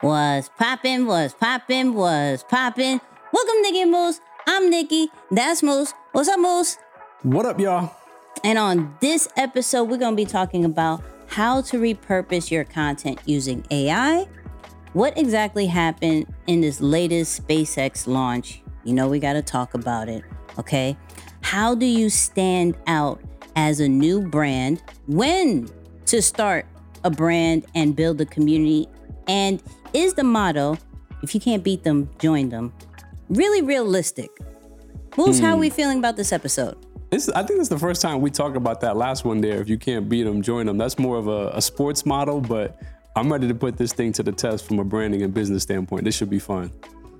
Was poppin', was poppin', was poppin'. Welcome, Nicky Moose. I'm Nicky. That's Moose. What's up, Moose? What up, y'all? And on this episode, we're going to be talking about how to repurpose your content using AI. What exactly happened in this latest SpaceX launch? You know, we got to talk about it, okay? How do you stand out as a new brand? When to start a brand and build a community? And is the motto, if you can't beat them, join them, really realistic? Moose, how are we feeling about this episode? It's, I think it's the first time we talk about that last one there. If you can't beat them, join them. That's more of a, a sports model, but I'm ready to put this thing to the test from a branding and business standpoint. This should be fun.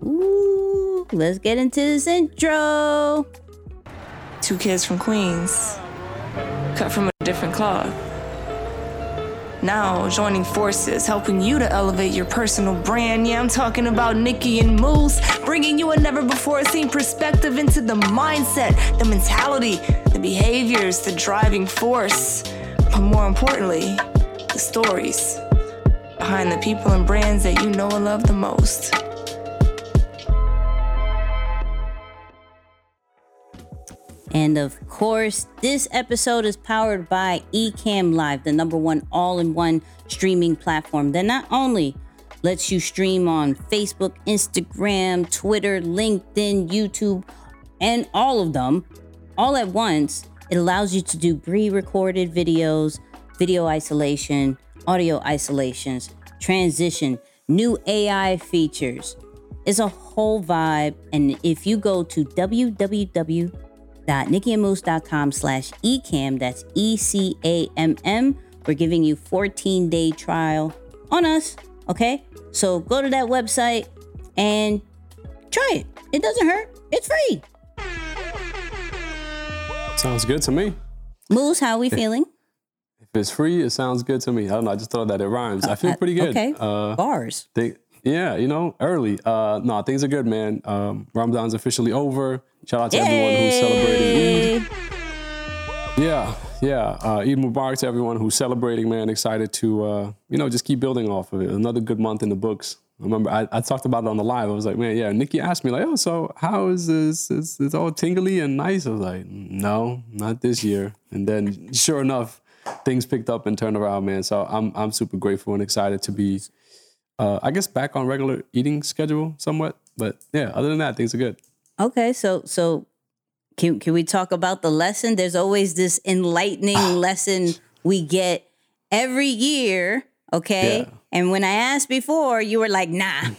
Ooh, let's get into this intro. Two kids from Queens, cut from a different cloth. Now joining forces, helping you to elevate your personal brand. Yeah, I'm talking about Nicky and Moose, bringing you a never before seen perspective into the mindset, the mentality, the behaviors, the driving force, but more importantly, the stories behind the people and brands that you know and love the most. And of course, this episode is powered by Ecamm Live, the number one all in one streaming platform that not only lets you stream on Facebook, Instagram, Twitter, LinkedIn, YouTube, and all of them all at once. It allows you to do pre recorded videos, video isolation, audio isolations, transition, new AI features. It's a whole vibe. And if you go to www.nickyandmoose.com slash ecamm. that's E-C-A-M-M, we're giving you 14 day trial on us. Okay. So go to that website and try it. It doesn't hurt. It's free. Sounds good to me. Moose, how are we feeling? If it's free, it sounds good to me. I don't know. I just thought that it rhymes. I feel pretty good. Okay. Uh, Bars. Yeah, you know, early. Uh, no, things are good, man. Um, Ramadan's officially over. Shout out to everyone who's celebrating Eid. Yeah, yeah. Uh, Eid Mubarak to everyone who's celebrating, man. Excited to, uh, you know, just keep building off of it. Another good month in the books. I remember I, I talked about it on the live. I was like, man, yeah. Nikki asked me, like, oh, so how is this? It's, it's all tingly and nice. I was like, no, not this year. And then sure enough, things picked up and turned around, man. So I'm, I'm super grateful and excited to be uh, I guess back on regular eating schedule somewhat. But yeah, other than that, things are good. Okay, so so can can we talk about the lesson? There's always this enlightening lesson we get every year. Okay, Yeah. and when I asked before, you were like, "Nah."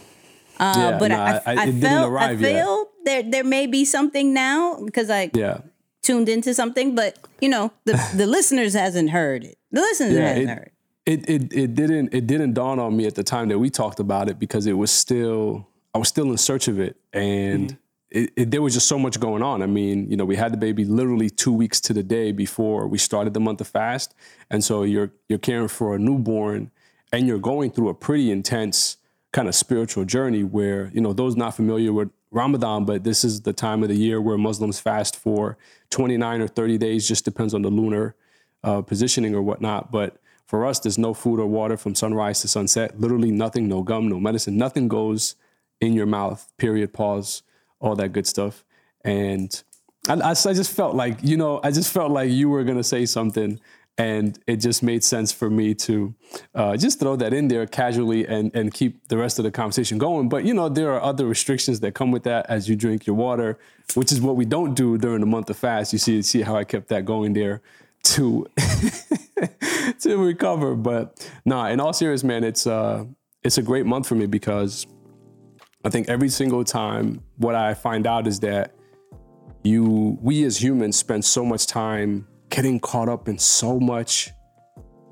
Uh, Yeah, but no, I, I- I, it I didn't felt I feel there there may be something now because I Yeah. tuned into something, but you know the the listeners hasn't heard it. The listeners Yeah, hasn't it- heard. It, it it didn't it didn't dawn on me at the time that we talked about it because it was still I was still in search of it and it, it, there was just so much going on. I mean, you know, we had the baby literally two weeks to the day before we started the month of fast, and so you're you're caring for a newborn and you're going through a pretty intense kind of spiritual journey where you know those not familiar with Ramadan, but this is the time of the year where Muslims fast for 29 or 30 days, just depends on the lunar uh, positioning or whatnot. But for us, there's no food or water from sunrise to sunset. Literally nothing, no gum, no medicine, nothing goes in your mouth. Period. Pause. All that good stuff. And I, I, just felt like you know, I just felt like you were gonna say something, and it just made sense for me to uh, just throw that in there casually and and keep the rest of the conversation going. But you know, there are other restrictions that come with that as you drink your water, which is what we don't do during the month of fast. You see, see how I kept that going there to to recover. But nah, in all seriousness, man, it's uh it's a great month for me because I think every single time what I find out is that you we as humans spend so much time getting caught up in so much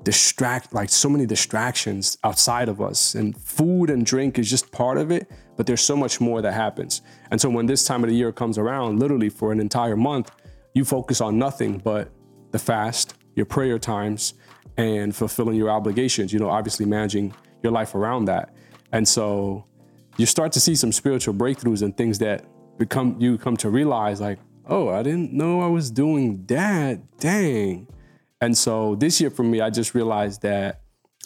distract like so many distractions outside of us and food and drink is just part of it but there's so much more that happens and so when this time of the year comes around literally for an entire month you focus on nothing but the fast your prayer times and fulfilling your obligations you know obviously managing your life around that and so you start to see some spiritual breakthroughs and things that become you come to realize like oh i didn't know i was doing that dang and so this year for me i just realized that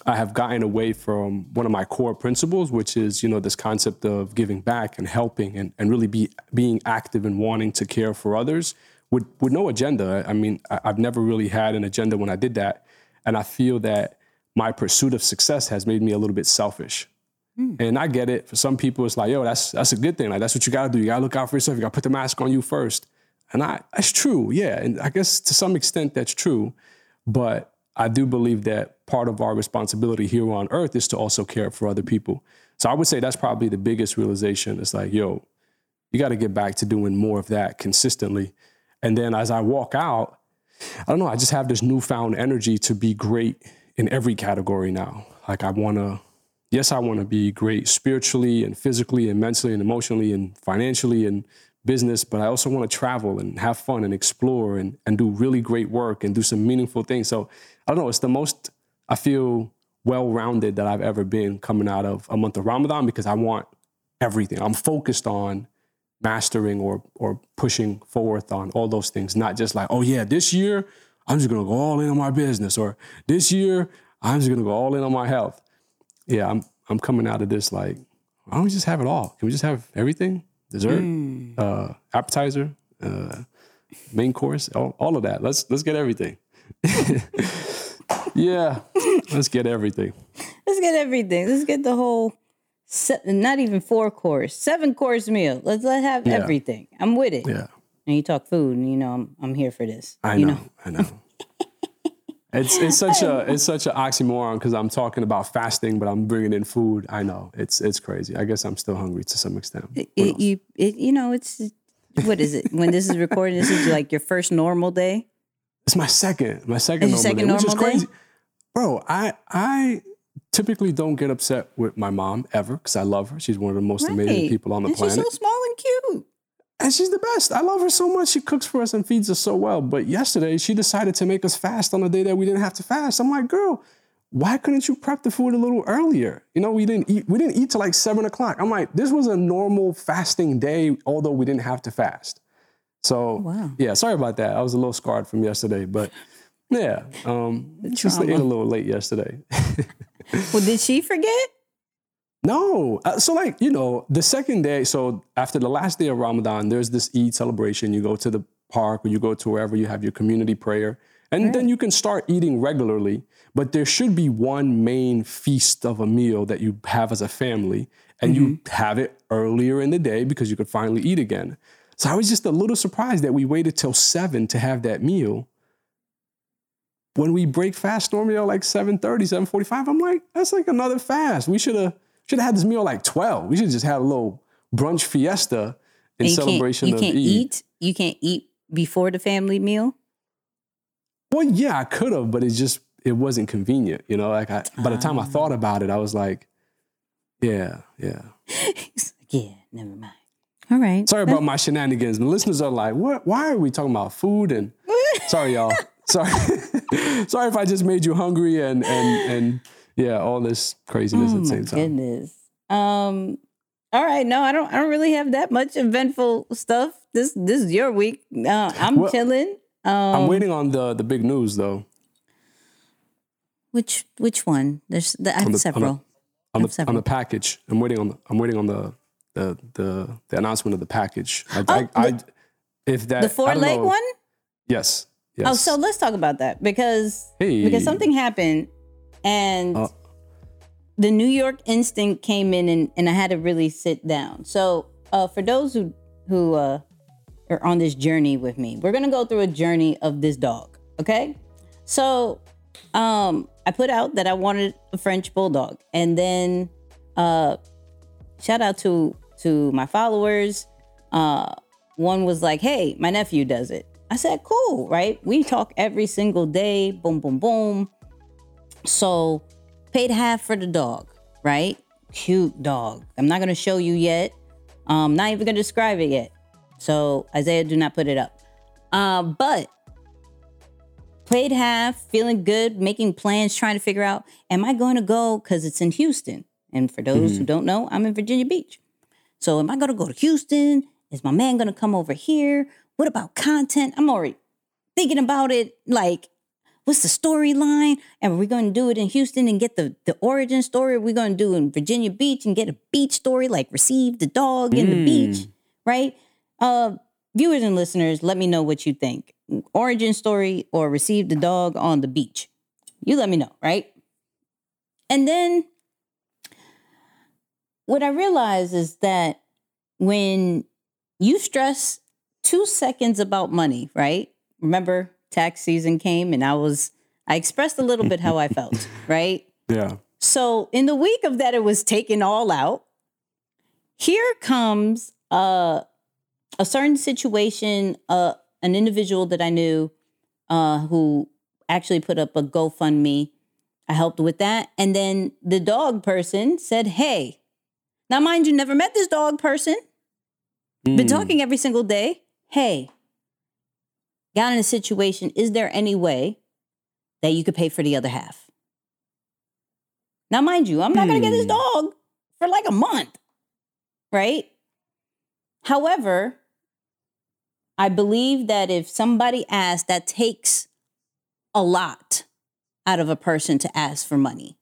I have gotten away from one of my core principles, which is, you know, this concept of giving back and helping and, and really be being active and wanting to care for others with, with no agenda. I mean, I, I've never really had an agenda when I did that. And I feel that my pursuit of success has made me a little bit selfish. Mm. And I get it. For some people, it's like, yo, that's that's a good thing. Like that's what you gotta do. You gotta look out for yourself. You gotta put the mask on you first. And I that's true, yeah. And I guess to some extent that's true. But I do believe that part of our responsibility here on earth is to also care for other people. So I would say that's probably the biggest realization. It's like, yo, you got to get back to doing more of that consistently. And then as I walk out, I don't know, I just have this newfound energy to be great in every category now. Like I want to yes, I want to be great spiritually and physically and mentally and emotionally and financially and business, but I also want to travel and have fun and explore and, and do really great work and do some meaningful things. So I don't know, it's the most I feel well rounded that I've ever been coming out of a month of Ramadan because I want everything. I'm focused on mastering or or pushing forth on all those things, not just like, oh yeah, this year I'm just gonna go all in on my business, or this year I'm just gonna go all in on my health. Yeah, I'm I'm coming out of this like, why don't we just have it all? Can we just have everything? Dessert, mm. uh, appetizer, uh, main course, all, all of that. Let's let's get everything. yeah, let's get everything. Let's get everything. Let's get the whole, se- not even four course, seven course meal. Let's let have yeah. everything. I'm with it. Yeah. And you talk food, and you know I'm I'm here for this. I you know, know. I know. It's it's such a it's such an oxymoron because I'm talking about fasting, but I'm bringing in food. I know it's it's crazy. I guess I'm still hungry to some extent. It, it, you it, you know it's what is it when this is recorded? This is like your first normal day. It's my second my second, normal, second day, normal which is crazy, day? bro. I I typically don't get upset with my mom ever because I love her. She's one of the most right. amazing people on the and planet. She's so small and cute. And she's the best. I love her so much. She cooks for us and feeds us so well. But yesterday, she decided to make us fast on a day that we didn't have to fast. I'm like, girl, why couldn't you prep the food a little earlier? You know, we didn't eat. We didn't eat till like seven o'clock. I'm like, this was a normal fasting day, although we didn't have to fast. So wow. yeah, sorry about that. I was a little scarred from yesterday, but yeah, um, just ate a little late yesterday. well, did she forget? No. Uh, so, like, you know, the second day, so after the last day of Ramadan, there's this Eid celebration. You go to the park or you go to wherever you have your community prayer. And right. then you can start eating regularly. But there should be one main feast of a meal that you have as a family. And mm-hmm. you have it earlier in the day because you could finally eat again. So I was just a little surprised that we waited till seven to have that meal. When we break fast normally at like 7.30, 7.45, I'm like, that's like another fast. We should have should have had this meal like 12. We should just have a little brunch fiesta in celebration you of can't Eid. eat. You can't eat before the family meal. Well, yeah, I could have, but it just it wasn't convenient. You know, like I, by the time I thought about it, I was like, yeah, yeah. yeah, never mind. All right. Sorry about my shenanigans. The listeners are like, what? Why are we talking about food? And sorry, y'all. Sorry. sorry if I just made you hungry and and and yeah, all this craziness oh at the same time. Goodness. Um. All right. No, I don't. I don't really have that much eventful stuff. This this is your week. Uh, I'm well, chilling. Um, I'm waiting on the the big news though. Which which one? There's the, I have the, several. On the, on the, on the package. I'm waiting on the I'm waiting on the the the, the announcement of the package. I, oh, I, I, if that the four leg know, one. Yes. Yes. Oh, so let's talk about that because hey. because something happened and uh, the New York instinct came in and, and I had to really sit down. So uh, for those who who uh, are on this journey with me, we're gonna go through a journey of this dog. Okay, so um, I put out that I wanted a French bulldog, and then uh, shout out to to my followers. Uh, one was like, "Hey, my nephew does it." I said, "Cool, right? We talk every single day. Boom, boom, boom. So paid half for the dog, right? Cute dog. I'm not gonna show you yet. Um, not even gonna describe it yet. So Isaiah, do not put it up. Uh, but paid half, feeling good, making plans, trying to figure out, am I going to go? Because it's in Houston. And for those mm-hmm. who don't know, I'm in Virginia Beach. So am I going to go to Houston? Is my man going to come over here? What about content? I'm already thinking about it like what's the storyline? And we're we going to do it in Houston and get the, the origin story? We're we going to do it in Virginia Beach and get a beach story like receive the dog in the beach, right? Uh, viewers and listeners, let me know what you think. Origin story or receive the dog on the beach. You let me know, right? And then what I realize is that when you stress two seconds about money, right? Remember, tax season came and I was, I expressed a little bit how I felt, right? Yeah. So in the week of that, it was taken all out. Here comes uh, a certain situation, uh, an individual that I knew uh, who actually put up a GoFundMe. I helped with that. And then the dog person said, Hey, now mind you, never met this dog person, been Mm. talking every single day. Hey, got in a situation. Is there any way that you could pay for the other half? Now, mind you, I'm not going to get this Hmm. dog for like a month, right? However, I believe that if somebody asks, that takes a lot out of a person to ask for money,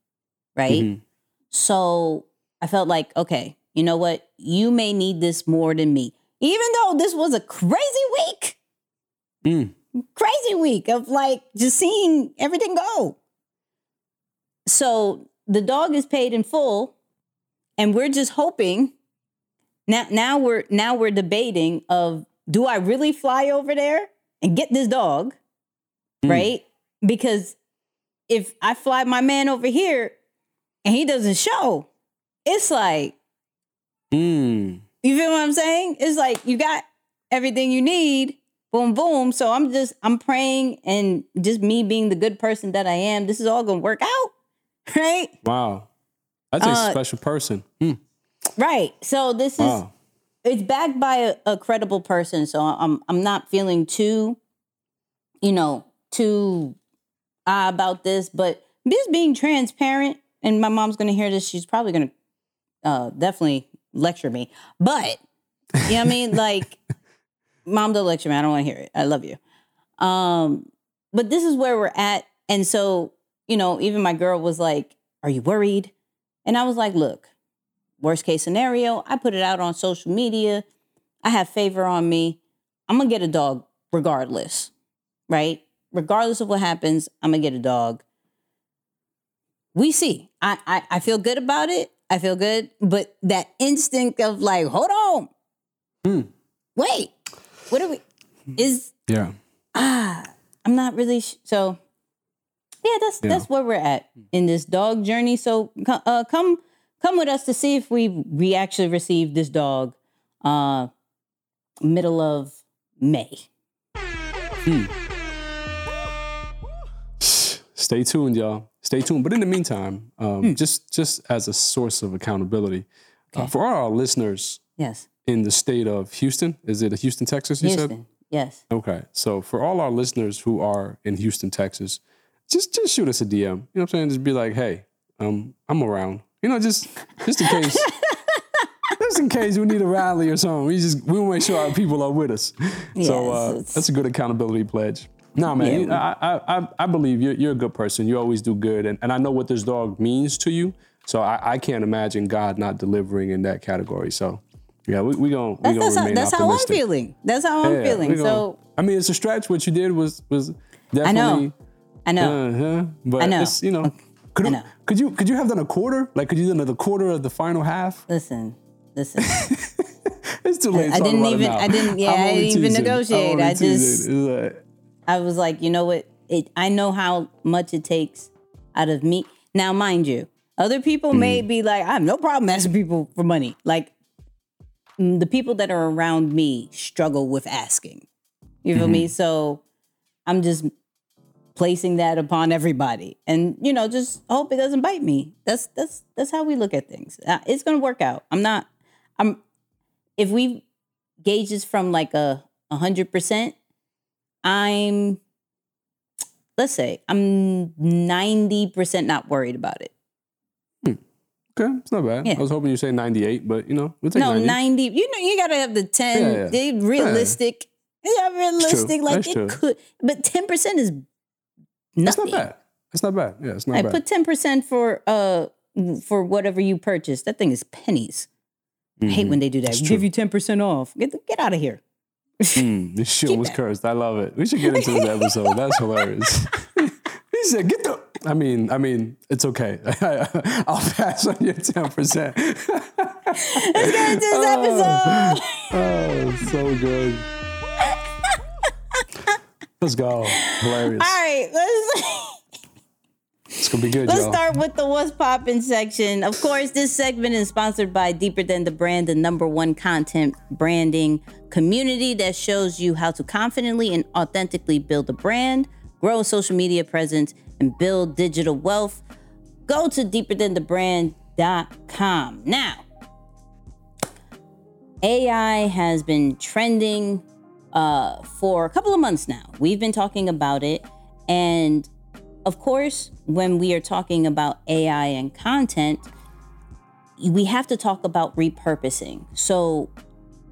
right? Mhm. So I felt like, okay, you know what? You may need this more than me. Even though this was a crazy week, Mm. crazy week of like just seeing everything go. So the dog is paid in full, and we're just hoping. Now, now we're now we're debating of do I really fly over there and get this dog, Mm. right? Because if I fly my man over here and he doesn't show, it's like Mm. You feel what I'm saying? It's like you got everything you need. Boom, boom. So I'm just I'm praying and just me being the good person that I am. This is all gonna work out, right? Wow. That's a Uh, special person. Mm. Right. So this is it's backed by a, a credible person. So I'm I'm not feeling too, you know, too uh, about this, but just being transparent. And my mom's gonna hear this. She's probably gonna uh, definitely lecture me. But you know what I mean? Like, mom, don't lecture me. I don't want to hear it. I love you. Um, but this is where we're at. And so, you know, even my girl was like, Are you worried? And I was like, Look, worst case scenario, I put it out on social media. I have favor on me. I'm gonna get a dog regardless, right? Regardless of what happens, I'm gonna get a dog. We see. I, I I feel good about it. I feel good, but that instinct of like, hold on, Hmm. wait, what are we? Is Yeah. ah, I'm not really sh- so. Yeah, that's Yeah. that's where we're at in this dog journey. So uh, come come with us to see if we we actually received this dog, uh, middle of May. Stay tuned, y'all. Stay tuned. But in the meantime, um, Hmm. just just as a source of accountability, uh, for all our listeners Yes, in the state of Houston, is it Houston, Texas? You said. Houston. Yes, Okay. So for all our listeners who are in Houston, Texas, just just shoot us a DM. You know what I'm saying? Just be like, hey, um, I'm around. You know, just just in case. just in case we need a rally or something. We just we want to make sure our people are with us. so Yes, uh, that's a good accountability pledge. No, man, Yeah. you- I, I I I believe you're you're a good person. You always do good, and, and I know what this dog means to you. So I, I can't imagine God not delivering in that category. So yeah, we we gonna we that's, gonna that's, how, remain that's how I'm feeling. That's how I'm Yeah, feeling. gonna- So I mean, it's a stretch. What you did was was know. definitely. I know. Uh-huh. But I know. it's you know. Could I you, know. could you could you have done a quarter? Like could you have done the quarter of the final half? listen, listen. It's too late. to I talk didn't about it even- now. I didn't- yeah, I'm I only didn't even teasing. I'm negotiate. only I just- It's like- I was like, you know what? It I know how much it takes out of me. Now, mind you, other people may be like, I have no problem asking people for money. Like mm, the people that are around me struggle with asking. You feel me? So I'm just placing that upon everybody, and you know, just hope it doesn't bite me. That's that's that's how we look at things. Uh, It's gonna work out. I'm not. I'm. If we gauge this from like a a hundred percent, I'm let's say I'm 90% not worried about it. Okay, it's not bad. Yeah. I was hoping you say 98, but you know, we'll take No, 90. 90. You know, you gotta have the 10. Yeah, yeah. They realistic. Yeah, realistic. Like That's it true. could, but 10% is That's nothing. not bad. That's not bad. Yeah, it's not I bad. put ten percent for uh for whatever you purchase. That thing is pennies. I hate when they do that. Give Mm-hmm. you ten percent off. Get the, get out of here. Mm, this shit Keep was cursed. I love it. We should get into this episode. That's hilarious. he said, "Get the." I mean, I mean, it's okay. I'll pass on your ten percent. Let's get into this episode. Oh, so good. Let's go. Hilarious. All right, let's. It's gonna be good, Let's y'all. start with the what's poppin' section. Of course, this segment is sponsored by Deeper Than the Brand, the number one content branding community that shows you how to confidently and authentically build a brand, grow a social media presence, and build digital wealth. Go to deeperthanthebrand.com. Now, AI has been trending uh, for a couple of months now. We've been talking about it. And of course, when we are talking about AI and content, we have to talk about repurposing. So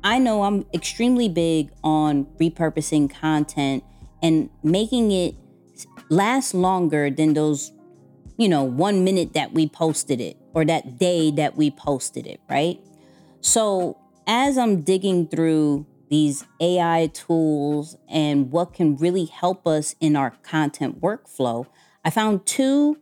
I know I'm extremely big on repurposing content and making it last longer than those, you know, one minute that we posted it or that day that we posted it, right? So as I'm digging through these AI tools and what can really help us in our content workflow, I found two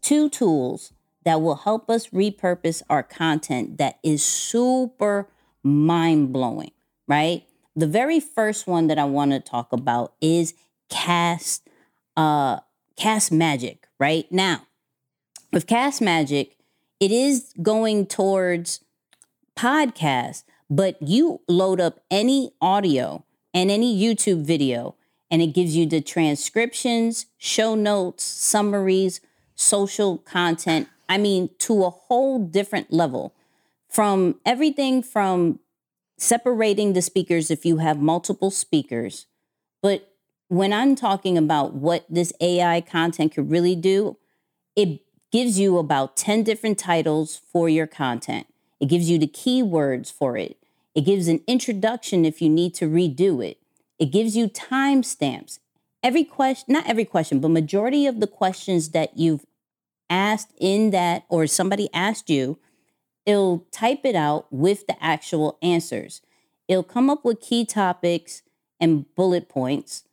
two tools that will help us repurpose our content that is super mind-blowing, right? The very first one that I want to talk about is Cast uh Castmagic, right? Now, with Castmagic, it is going towards podcast, but you load up any audio and any YouTube video, and it gives you the transcriptions, show notes, summaries, social content. I mean, to a whole different level from everything from separating the speakers if you have multiple speakers. But when I'm talking about what this AI content could really do, it gives you about 10 different titles for your content. It gives you the keywords for it. It gives an introduction if you need to redo it. It gives you timestamps. Every question, not every question, but majority of the questions that you've asked in that or somebody asked you, it'll type it out with the actual answers. It'll come up with key topics and bullet points.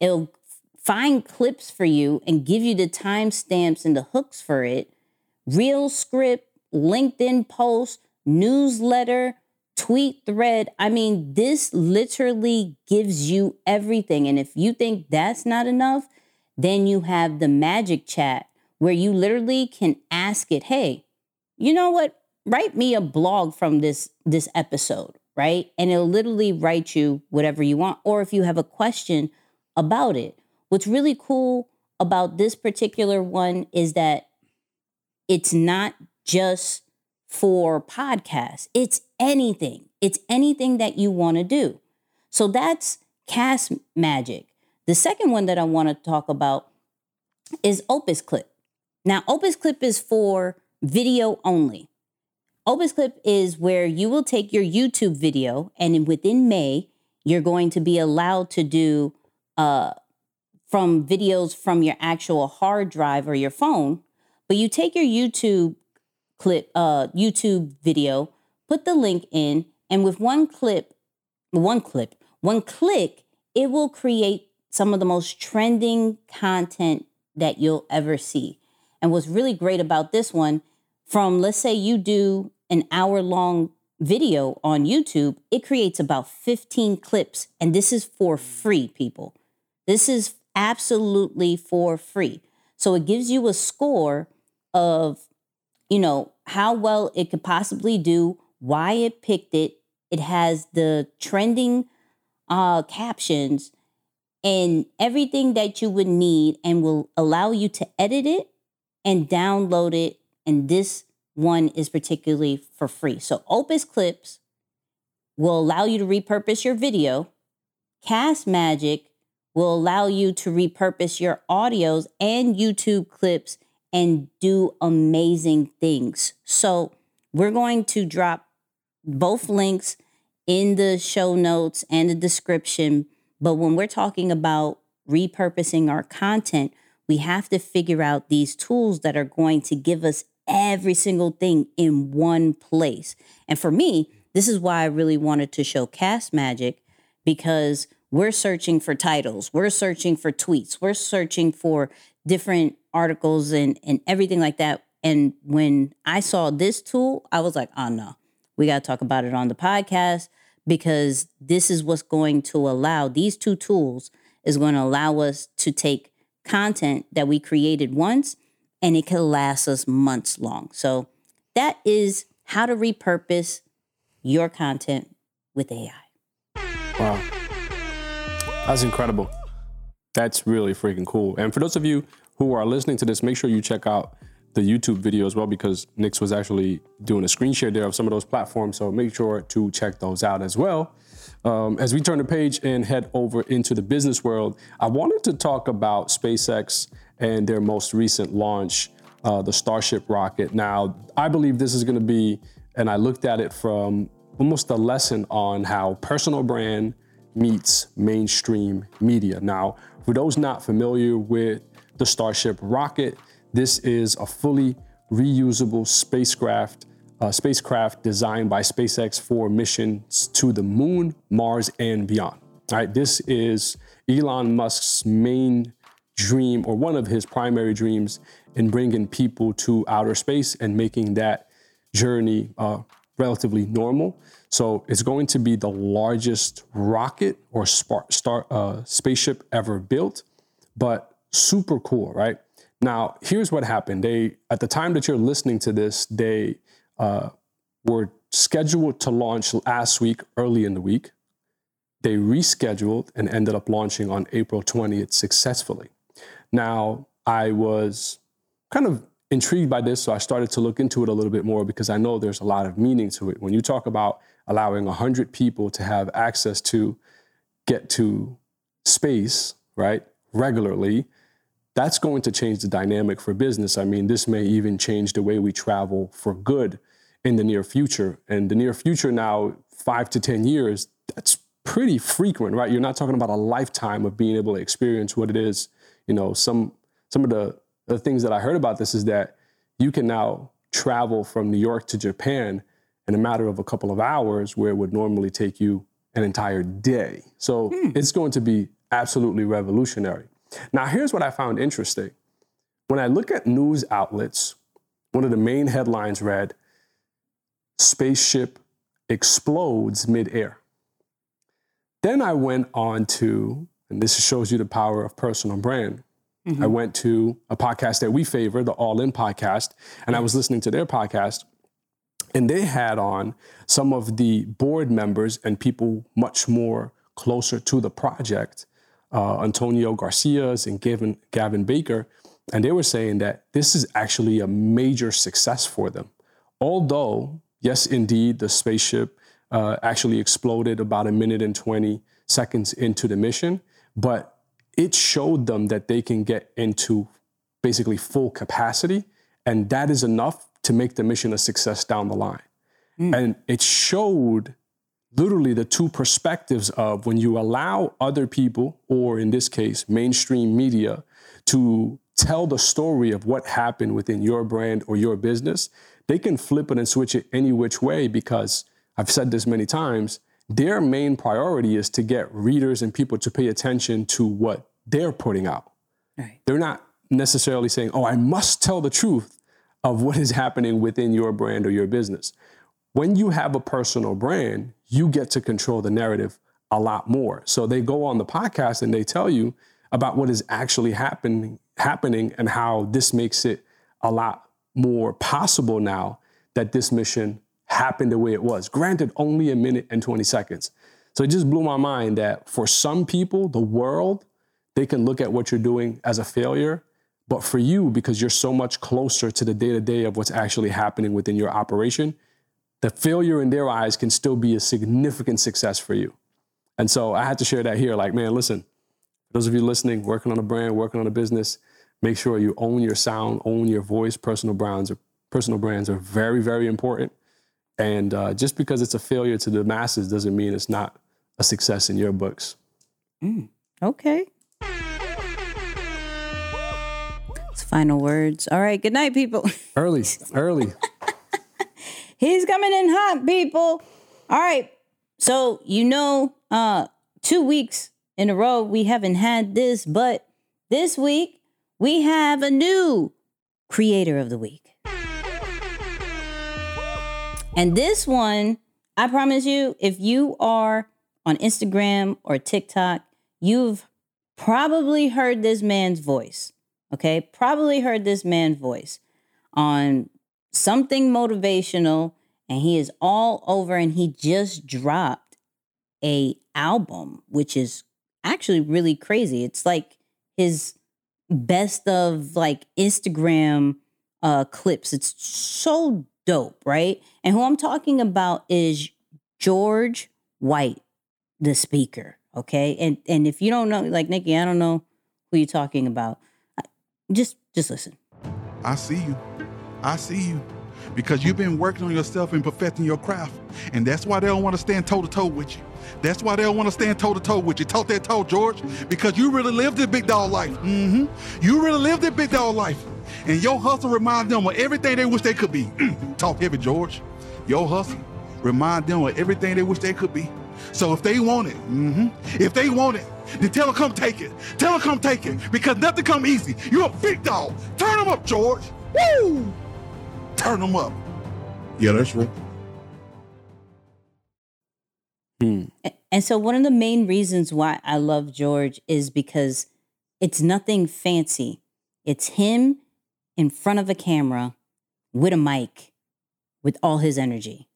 It'll find clips for you and give you the timestamps and the hooks for it. Real script, LinkedIn post, newsletter, tweet thread. I mean, this literally gives you everything. And if you think that's not enough, then you have the magic chat where you literally can ask it, hey, you know what? Write me a blog from this this episode, right? And it'll literally write you whatever you want. Or if you have a question about it. What's really cool about this particular one is that it's not just for podcasts. It's anything. It's anything that you want to do. So that's Cast Magic. The second one that I want to talk about is Opus Clip. Now, Opus Clip is for video only. Opus Clip is where you will take your YouTube video, and within May, you're going to be allowed to do uh, from videos from your actual hard drive or your phone. But you take your YouTube clip, uh, YouTube video, put the link in, and with one clip, one clip, one click, it will create some of the most trending content that you'll ever see. And what's really great about this one, from let's say you do an hour long video on YouTube, it creates about 15 clips. And this is for free, people. This is absolutely for free. So it gives you a score of, you know, how well it could possibly do, why it picked it. It has the trending uh, captions and everything that you would need and will allow you to edit it and download it. And this one is particularly for free. So Opus Clips will allow you to repurpose your video. Castmagic will allow you to repurpose your audios and YouTube clips and do amazing things. So we're going to drop both links in the show notes and the description. But when we're talking about repurposing our content, we have to figure out these tools that are going to give us every single thing in one place. And for me, this is why I really wanted to show Castmagic because we're searching for titles, we're searching for tweets, we're searching for different articles and, and everything like that. And when I saw this tool, I was like, ah, oh no, we got to talk about it on the podcast because this is what's going to allow these two tools is going to allow us to take content that we created once and it can last us months long. So that is how to repurpose your content with AI. Wow. That's incredible. That's really freaking cool. And for those of you who are listening to this, make sure you check out the YouTube video as well because Nix was actually doing a screen share there of some of those platforms. So make sure to check those out as well. Um, as we turn the page and head over into the business world, I wanted to talk about SpaceX and their most recent launch, uh, the Starship rocket. Now, I believe this is going to be, and I looked at it from almost a lesson on how personal brand meets mainstream media. Now, for those not familiar with the Starship rocket, this is a fully reusable spacecraft, uh, spacecraft designed by SpaceX for missions to the moon, Mars, and beyond. All right, this is Elon Musk's main dream, or one of his primary dreams, in bringing people to outer space and making that journey uh, relatively normal. So it's going to be the largest rocket or star, star uh, spaceship ever built, but super cool, right? Now, here's what happened. They, at the time that you're listening to this, they uh, were scheduled to launch last week, early in the week. They rescheduled and ended up launching on April 20th successfully. Now, I was kind of intrigued by this, so I started to look into it a little bit more because I know there's a lot of meaning to it. When you talk about allowing 100 people to have access to get to space, right, regularly, that's going to change the dynamic for business. I mean, this may even change the way we travel for good in the near future. And the near future now, five to 10 years, that's pretty frequent, right? You're not talking about a lifetime of being able to experience what it is. You know, some some of the, the things that I heard about this is that you can now travel from New York to Japan in a matter of a couple of hours where it would normally take you an entire day. So hmm. it's going to be absolutely revolutionary. Now, here's what I found interesting. When I look at news outlets, one of the main headlines read, Spaceship explodes midair. Then I went on to, and this shows you the power of personal brand. Mm-hmm. I went to a podcast that we favor, the All In podcast, and I was listening to their podcast. And they had on some of the board members and people much more closer to the project uh, Antonio Gracias and Gavin, Gavin Baker, and they were saying that this is actually a major success for them. Although, yes, indeed, the spaceship uh, actually exploded about a minute and 20 seconds into the mission, but it showed them that they can get into basically full capacity, and that is enough to make the mission a success down the line. Mm. And it showed literally the two perspectives of when you allow other people, or in this case, mainstream media, to tell the story of what happened within your brand or your business, they can flip it and switch it any which way because I've said this many times. Their main priority is to get readers and people to pay attention to what they're putting out. Right. They're not necessarily saying, oh, I must tell the truth of what is happening within your brand or your business. When you have a personal brand, you get to control the narrative a lot more. So they go on the podcast and they tell you about what is actually happening happening and how this makes it a lot more possible now that this mission happened the way it was. Granted, only a minute and 20 seconds. So it just blew my mind that for some people, the world, they can look at what you're doing as a failure. But for you, because you're so much closer to the day to day of what's actually happening within your operation, the failure in their eyes can still be a significant success for you. And so I had to share that here. Like, man, listen, those of you listening, working on a brand, working on a business, make sure you own your sound, own your voice. Personal brands are, personal brands are very, very important. And uh, just because it's a failure to the masses doesn't mean it's not a success in your books. Mm, okay. Final words. All right. Good night, people. Early, early. He's coming in hot, people. All right. So, you know, uh, two weeks in a row, we haven't had this, but this week we have a new creator of the week. And this one, I promise you, if you are on Instagram or TikTok, you've probably heard this man's voice. Okay. Probably heard this man's voice on something motivational and he is all over and he just dropped a album which is actually really crazy it's like his best of like instagram uh clips it's so dope right and who i'm talking about is george white the speaker okay and and if you don't know like nikki i don't know who you're talking about just just listen I see you. I see you. Because you've been working on yourself and perfecting your craft. And that's why they don't want to stand toe to toe with you. That's why they don't want to stand toe to toe with you. Talk that toe, George. Because you really lived this big dog life. Mm-hmm. You really lived this big dog life. And your hustle reminds them of everything they wish they could be. Talk heavy, George. Your hustle remind them of everything they wish they could be. So if they want it, mhm, if they want it, then tell them come take it. Tell them come take it because nothing come easy. You're a big dog. Turn them up, George. Woo! Turn them up. Yeah, that's right. Hmm. And so one of the main reasons why I love George is because it's nothing fancy. It's him in front of a camera with a mic with all his energy.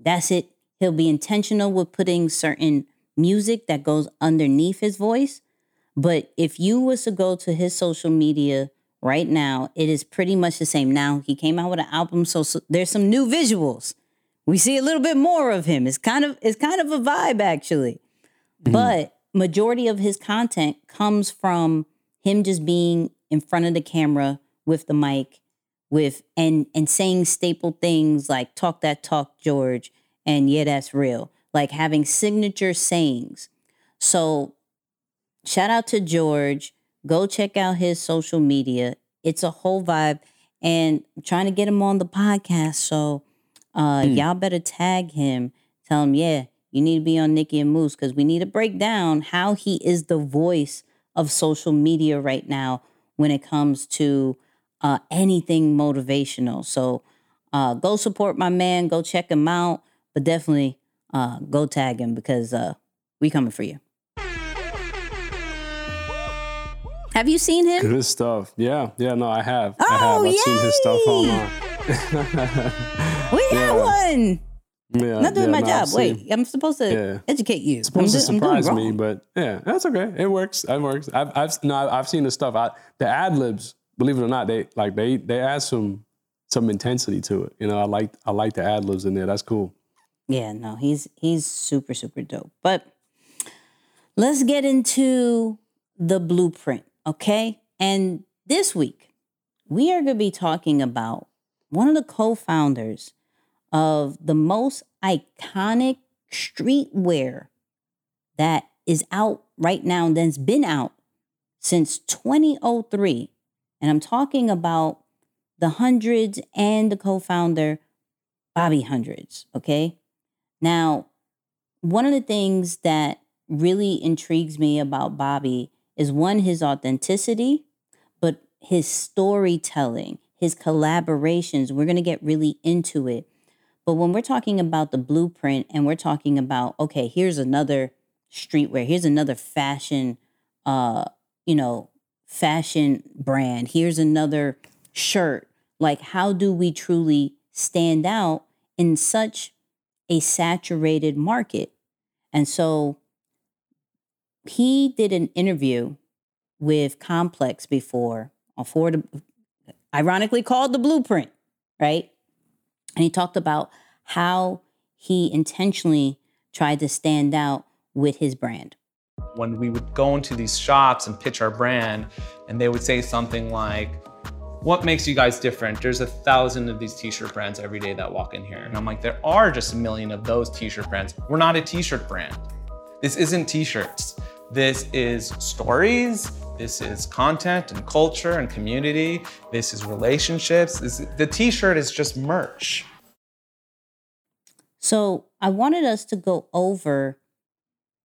That's it. He'll be intentional with putting certain music that goes underneath his voice. But if you was to go to his social media right now, it is pretty much the same. Now he came out with an album, so, so there's some new visuals. We see a little bit more of him. It's kind of it's kind of a vibe actually. Mm-hmm. But majority of his content comes from him just being in front of the camera with the mic with and and saying staple things like talk that talk George and yeah that's real. Like having signature sayings. So shout out to George. Go check out his social media. It's a whole vibe. And I'm trying to get him on the podcast. So uh, y'all better tag him. Tell him, yeah, you need to be on Nicky and Moose because we need to break down how he is the voice of social media right now when it comes to uh, anything motivational. So uh, go support my man. Go check him out. But definitely uh, go tag him because uh, we coming for you. Have you seen him? Good stuff. Yeah, yeah. No, I have. I Oh, have. I've seen his stuff online. We got Yeah. one. Yeah, Not doing yeah, my no, job. Wait, seen- I'm supposed to Yeah. educate you. I'm, supposed to do- surprise me, but yeah, that's okay. It works. It works. I've I've no, I've seen the stuff. I, the ad libs, believe it or not, they like they they add some some intensity to it. You know, I like I like the ad libs in there. That's cool. Yeah, no, he's he's super super dope. But let's get into the blueprint, okay? And this week we are going to be talking about one of the co-founders of the most iconic streetwear that is out right now and that's been out since 2003. And I'm talking about the hundreds and the co-founder Bobby Hundreds, okay? Now, one of the things that really intrigues me about Bobby is one, his authenticity, but his storytelling, his collaborations. We're going to get really into it. But when we're talking about the blueprint and we're talking about, okay, here's another streetwear, here's another fashion, uh, you know, fashion brand, here's another shirt. Like, how do we truly stand out in such a saturated market? And so he did an interview with Complex before, ironically called the Blueprint, right? And he talked about how he intentionally tried to stand out with his brand. when we would go into these shops and pitch our brand, and they would say something like, What makes you guys different? There's a thousand of these t shirt brands every day that walk in here. And I'm like, There are just a million of those t shirt brands. We're not a t shirt brand. This isn't t shirts. This is stories, This is content and culture and community. This is relationships. This, the t shirt is just merch. So I wanted us to go over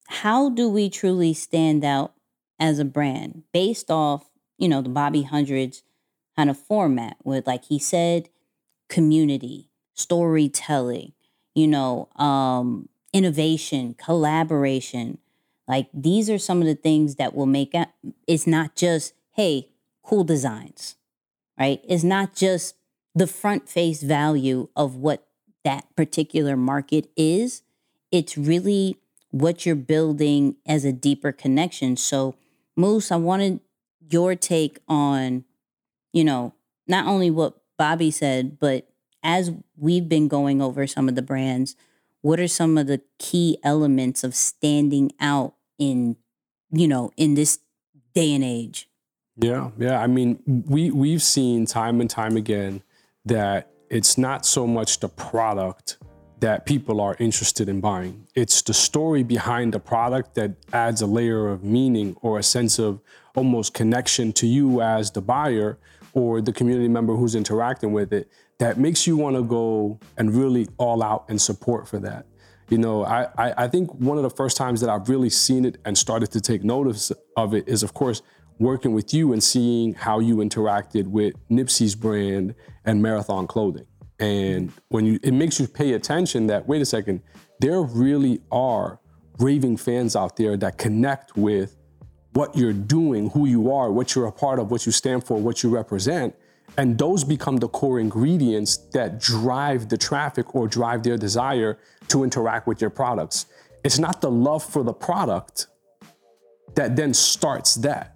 how do we truly stand out as a brand based off, you know, the Bobby Hundreds kind of format with, like he said, community, storytelling, you know, um, innovation, collaboration. Like these are some of the things that will make it. It's not just, hey, cool designs, right? It's not just the front face value of what that particular market is. It's really what you're building as a deeper connection. So, Moose, I wanted your take on, you know, not only what Bobby said, but as we've been going over some of the brands, what are some of the key elements of standing out in, you know, in this day and age? Yeah, yeah. I mean, we we've seen time and time again that it's not so much the product that people are interested in buying. It's the story behind the product that adds a layer of meaning or a sense of almost connection to you as the buyer or the community member who's interacting with it that makes you want to go and really all out and support for that. You know, I, I, I think one of the first times that I've really seen it and started to take notice of it is, of course, working with you and seeing how you interacted with Nipsey's brand and Marathon Clothing. And when you, it makes you pay attention that, wait a second, there really are raving fans out there that connect with what you're doing, who you are, what you're a part of, what you stand for, what you represent. And those become the core ingredients that drive the traffic or drive their desire to interact with your products. It's not the love for the product that then starts that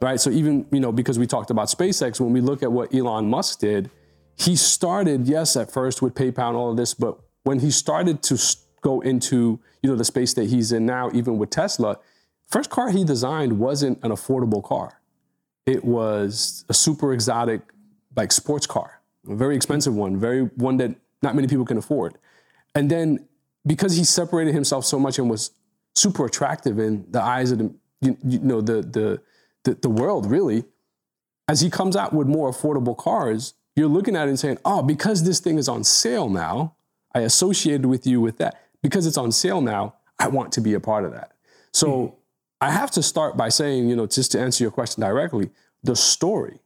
right? So even, you know, because we talked about SpaceX, when we look at what Elon Musk did, he started, yes, at first with PayPal and all of this, but when he started to go into, you know, the space that he's in now, even with Tesla, first car he designed wasn't an affordable car. It was a super exotic, like sports car, a very expensive one, very one that not many people can afford. And then because he separated himself so much and was super attractive in the eyes of the, you, you know, the the the, the world, really, as he comes out with more affordable cars, you're looking at it and saying, oh, because this thing is on sale now, I associated with you with that. Because it's on sale now, I want to be a part of that. So mm-hmm. I have to start by saying, you know, just to answer your question directly, the story.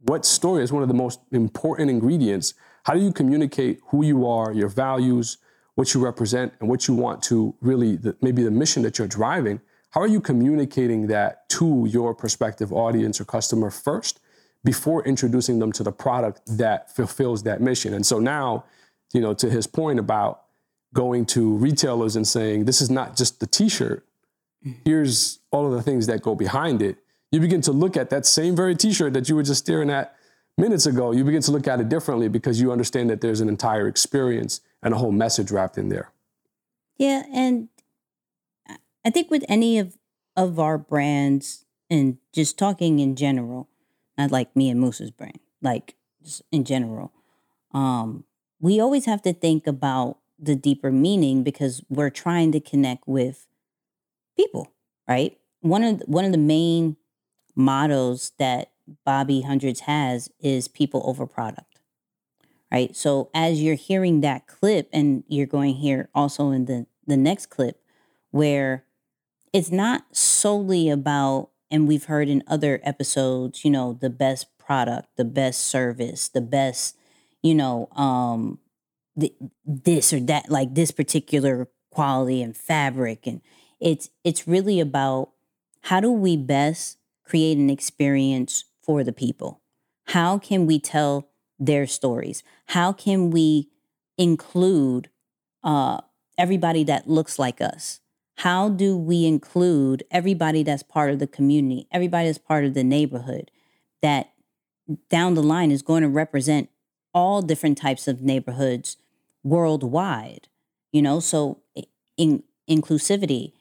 What story is one of the most important ingredients? How do you communicate who you are, your values, what you represent, and what you want to really, the, maybe the mission that you're driving? How are you communicating that to your prospective audience or customer first before introducing them to the product that fulfills that mission? And so now, you know, to his point about going to retailers and saying, this is not just the t-shirt, mm-hmm. here's all of the things that go behind it. You begin to look at that same very t-shirt that you were just staring at minutes ago. You begin to look at it differently because you understand that there's an entire experience and a whole message wrapped in there. Yeah, and I think with any of of our brands and just talking in general, not like me and Moose's brand, like just in general, um, we always have to think about the deeper meaning because we're trying to connect with people, right? One of the, one of the main mottos that Bobby Hundreds has is people over product. Right? So as you're hearing that clip and you're going here also in the the next clip where it's not solely about, and we've heard in other episodes, you know, the best product, the best service, the best, you know, um, this or that, like this particular quality and fabric, and it's it's really about how do we best create an experience for the people? How can we tell their stories? How can we include uh, everybody that looks like us? how do we include everybody that's part of the community, everybody that's part of the neighborhood that down the line is going to represent all different types of neighborhoods worldwide, you know? So in inclusivity,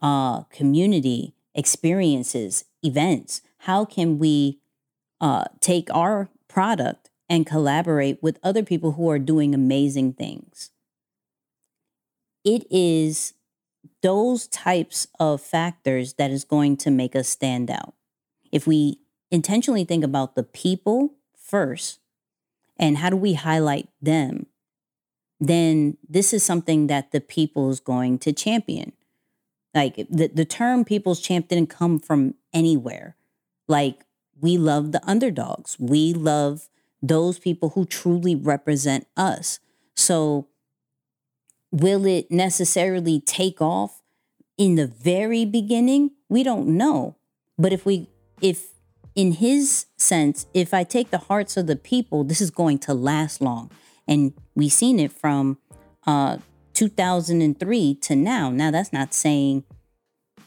uh, community, experiences, events, how can we uh, take our product and collaborate with other people who are doing amazing things? It is those types of factors that is going to make us stand out. if we intentionally think about the people first and how do we highlight them, then this is something that the people is going to champion. Like the, the term people's champ didn't come from anywhere. Like we love the underdogs. We love those people who truly represent us. So will it necessarily take off in the very beginning? We don't know. But if we if in his sense, if I take the hearts of the people, this is going to last long. And we've seen it from uh, 2003 to now. Now, that's not saying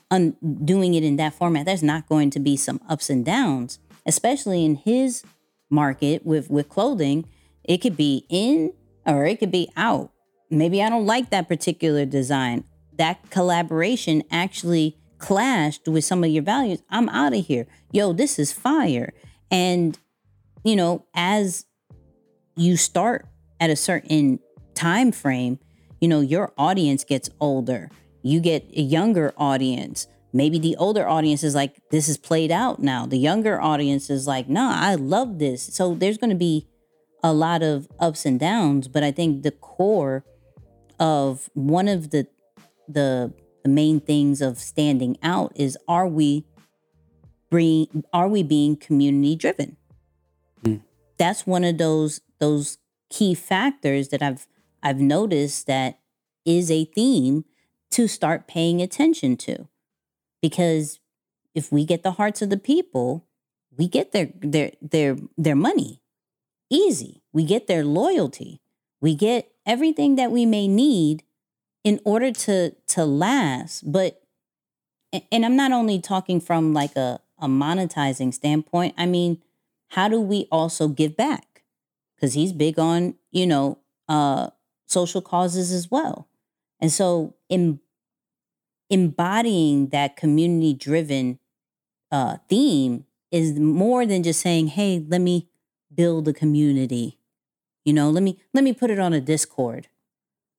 un- doing it in that format. There's not going to be some ups and downs, especially in his market with with clothing. It could be in or it could be out. Maybe I don't like that particular design. That collaboration actually clashed with some of your values. I'm out of here. Yo, this is fire. And you know, as you start at a certain time frame, you know, your audience gets older. You get a younger audience. Maybe the older audience is like, this is played out now. The younger audience is like, nah, I love this. So there's going to be a lot of ups and downs, but I think the core of one of the the the main things of standing out is are we bring are we being community driven? Mm. That's one of those those key factors that I've I've noticed that is a theme to start paying attention to. Because if we get the hearts of the people, we get their their their their money easy. We get their loyalty. We get everything that we may need in order to to last. But and I'm not only talking from like a, a monetizing standpoint. I mean, how do we also give back? Because he's big on, you know, uh social causes as well. And so in embodying that community driven uh, theme is more than just saying, hey, let me build a community. You know, let me let me put it on a Discord.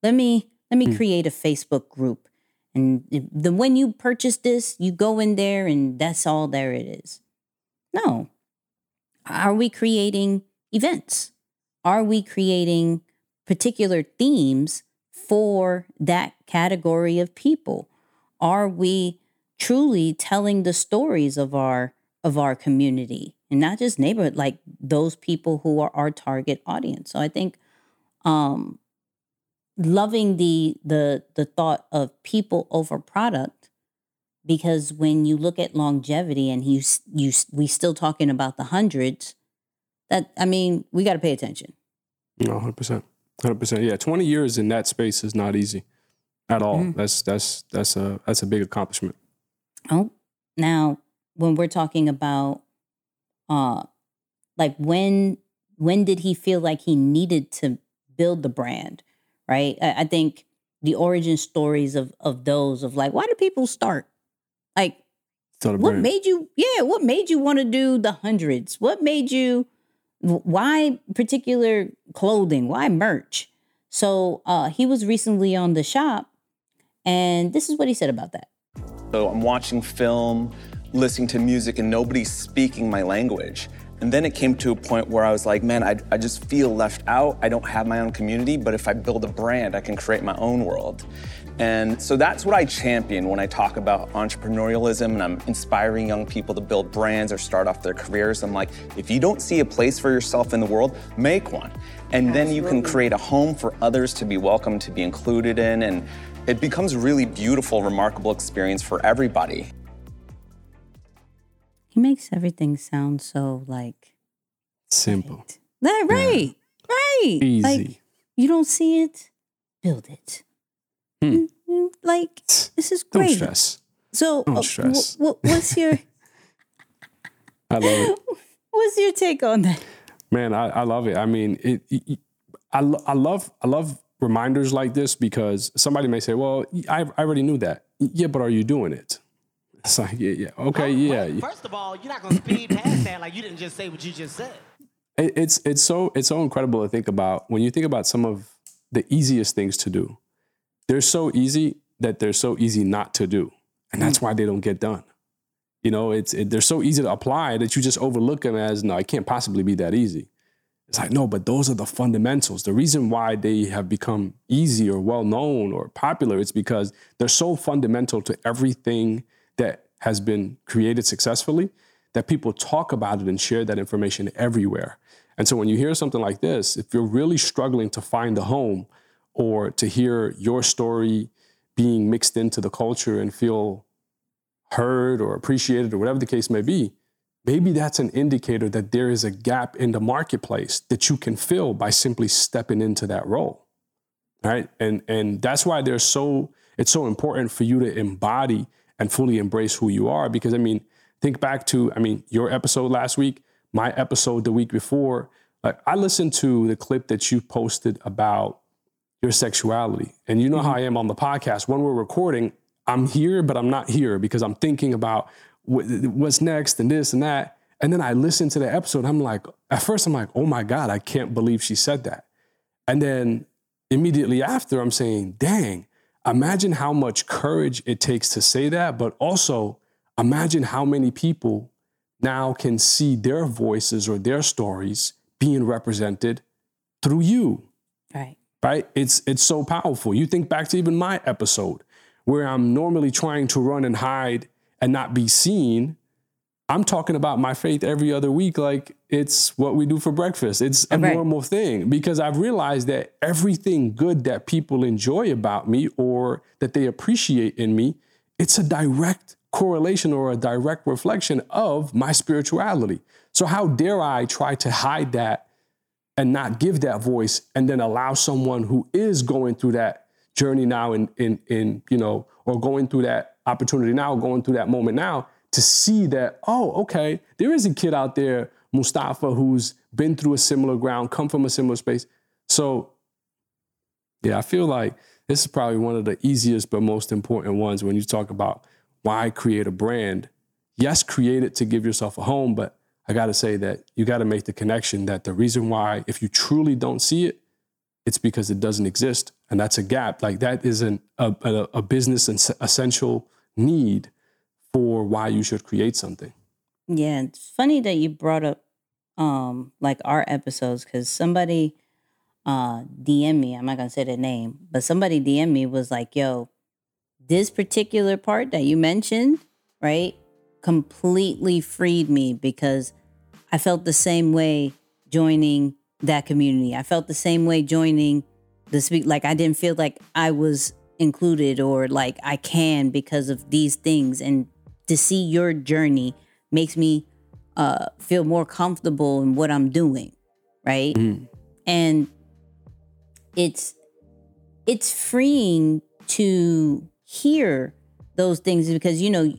Let me let me mm. create a Facebook group. And the when you purchase this, you go in there and that's all there it is. No. Are we creating events? Are we creating particular themes for that category of people? Are we truly telling the stories of our of our community and not just neighborhood like those people who are our target audience? So i think um loving the the the thought of people over product because when you look at longevity and you you we still talking about the hundreds that i mean we got to pay attention. No 100% 100% yeah 20 years in that space is not easy at all. Mm-hmm. that's that's that's a that's a big accomplishment. Oh now when we're talking about uh like when when did he feel like he needed to build the brand right? I, I think the origin stories of of those of like why do people start? Like what brand. made you yeah what made you want to do the hundreds? What made you why particular clothing why merch so uh he was recently on the shop and this is what he said about that so i'm watching film listening to music and nobody's speaking my language. And then it came to a point where I was like, man, I, I just feel left out. I don't have my own community, but if I build a brand, I can create my own world. And so that's what I champion when I talk about entrepreneurialism and I'm inspiring young people to build brands or start off their careers. I'm like, if you don't see a place for yourself in the world, make one. And Absolutely. then you can create a home for others to be welcome, to be included in. And it becomes a really beautiful, remarkable experience for everybody. He makes everything sound so like simple. Right, right, yeah. right. Easy. Like you don't see it, build it. Hmm. Mm, like this is great. Don't stress. So, don't uh, stress. W- what's your? I love it. What's your take on that? Man, I, I love it. I mean, it, it, I, I love I love reminders like this because somebody may say, "Well, I, I already knew that." Yeah, but are you doing it? It's like, yeah, yeah. Okay, yeah. First of all, you're not gonna speed past that like you didn't just say what you just said. It, it's it's so it's so incredible to think about when you think about some of the easiest things to do. They're so easy that they're so easy not to do, and that's mm. why they don't get done. You know, it's it, they're so easy to apply that you just overlook them as no, it can't possibly be that easy. It's like no, but those are the fundamentals. The reason why they have become easy or well known or popular is because they're so fundamental to everything that has been created successfully that people talk about it and share that information everywhere. And so when you hear something like this, if you're really struggling to find a home or to hear your story being mixed into the culture and feel heard or appreciated or whatever the case may be, maybe that's an indicator that there is a gap in the marketplace that you can fill by simply stepping into that role. Right? And and that's why there's so it's so important for you to embody and fully embrace who you are because I mean, think back to I mean, your episode last week, my episode the week before, like I listened to the clip that you posted about your sexuality. And you know mm-hmm. how I am on the podcast. When we're recording, I'm here, but I'm not here because I'm thinking about what's next and this and that. And then I listen to the episode. I'm like, at first, I'm like, oh my God, I can't believe she said that. And then immediately after, I'm saying, dang, imagine how much courage it takes to say that, but also imagine how many people now can see their voices or their stories being represented through you. Right. It's it's so powerful. You think back to even my episode where I'm normally trying to run and hide and not be seen. I'm talking about my faith every other week like it's what we do for breakfast. It's a right. normal thing because I've realized that everything good that people enjoy about me or that they appreciate in me, it's a direct correlation or a direct reflection of my spirituality. So, how dare I try to hide that and not give that voice and then allow someone who is going through that journey now in, in, in you know, or going through that opportunity now, going through that moment now to see that, oh, okay, there is a kid out there, Mustafa, who's been through a similar ground, come from a similar space. So, yeah, I feel like this is probably one of the easiest but most important ones when you talk about why create a brand? Yes, create it to give yourself a home, but I got to say that you got to make the connection that the reason why, if you truly don't see it, it's because it doesn't exist. And that's a gap. Like that isn't a, a, a business essential need for why you should create something. Yeah, it's funny that you brought up um like our episodes because somebody uh DM me, I'm not gonna say the name, but somebody DM me was like, yo, this particular part that you mentioned, right, completely freed me because I felt the same way joining that community. I felt the same way joining the speak. Like I didn't feel like I was included or like I can because of these things. And to see your journey makes me uh, feel more comfortable in what I'm doing, right? Mm. And it's it's freeing to hear those things because you know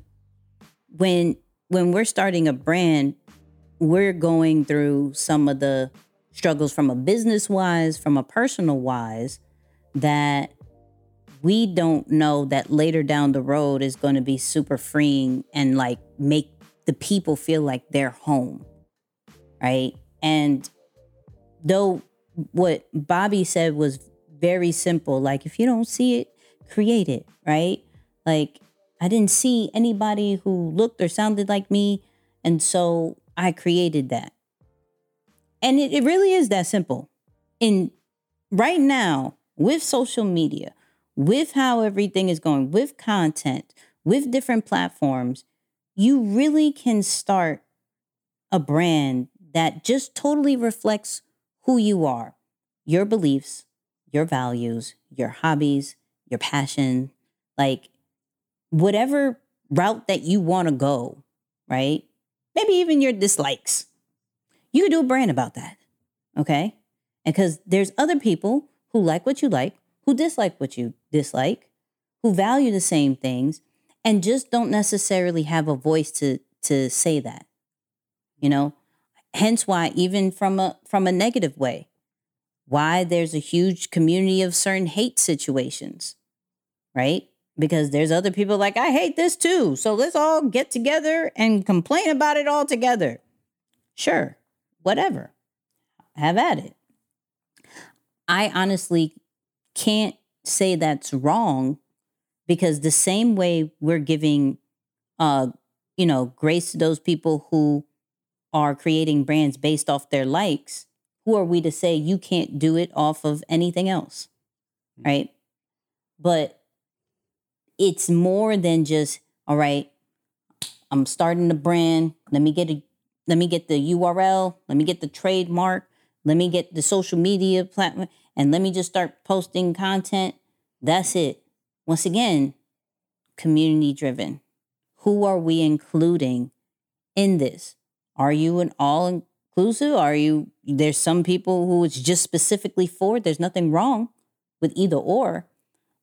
when when we're starting a brand we're going through some of the struggles from a business wise from a personal wise that we don't know that later down the road is going to be super freeing and like make the people feel like they're home right and though what bobby said was very simple like if you don't see it create it, right? Like I didn't see anybody who looked or sounded like me. And so I created that. And it, it really is that simple. And right now, with social media, with how everything is going, with content, with different platforms, you really can start a brand that just totally reflects who you are, your beliefs, your values, your hobbies, your passion, like whatever route that you want to go, right? Maybe even your dislikes. You could do a brand about that. Okay? Because there's other people who like what you like, who dislike what you dislike, who value the same things, and just don't necessarily have a voice to to say that. You know? Hence why even from a from a negative way, why there's a huge community of certain hate situations, right? Because there's other people like, I hate this too. So let's all get together and complain about it all together. Sure, whatever. Have at it. I honestly can't say that's wrong because the same way we're giving uh you know, grace to those people who are creating brands based off their likes, who are we to say you can't do it off of anything else? Right? But it's more than just, all right, I'm starting the brand. Let me get a let me get the URL, let me get the trademark, let me get the social media platform, and let me just start posting content. That's it. Once again, community driven. Who are we including in this? Are you an all inclusive? Are you, there's some people who it's just specifically for, there's nothing wrong with either or.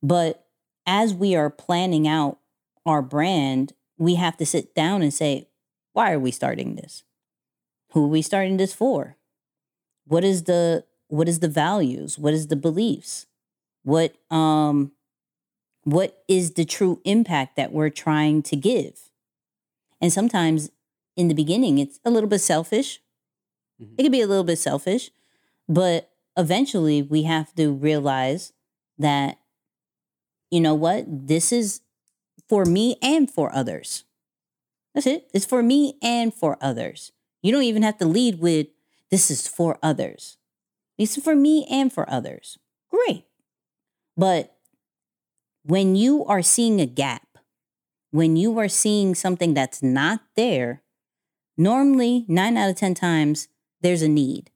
But as we are planning out our brand, we have to sit down and say, why are we starting this? Who are we starting this for? What is the what is the values? What is the beliefs? What um what is the true impact that we're trying to give? And sometimes in the beginning it's a little bit selfish. Mhm. It could be a little bit selfish, but eventually we have to realize that you know what? This is for me and for others. That's it. It's for me and for others. You don't even have to lead with this is for others. This is for me and for others. Great. But when you are seeing a gap, when you are seeing something that's not there, normally nine out of 10 times, there's a need.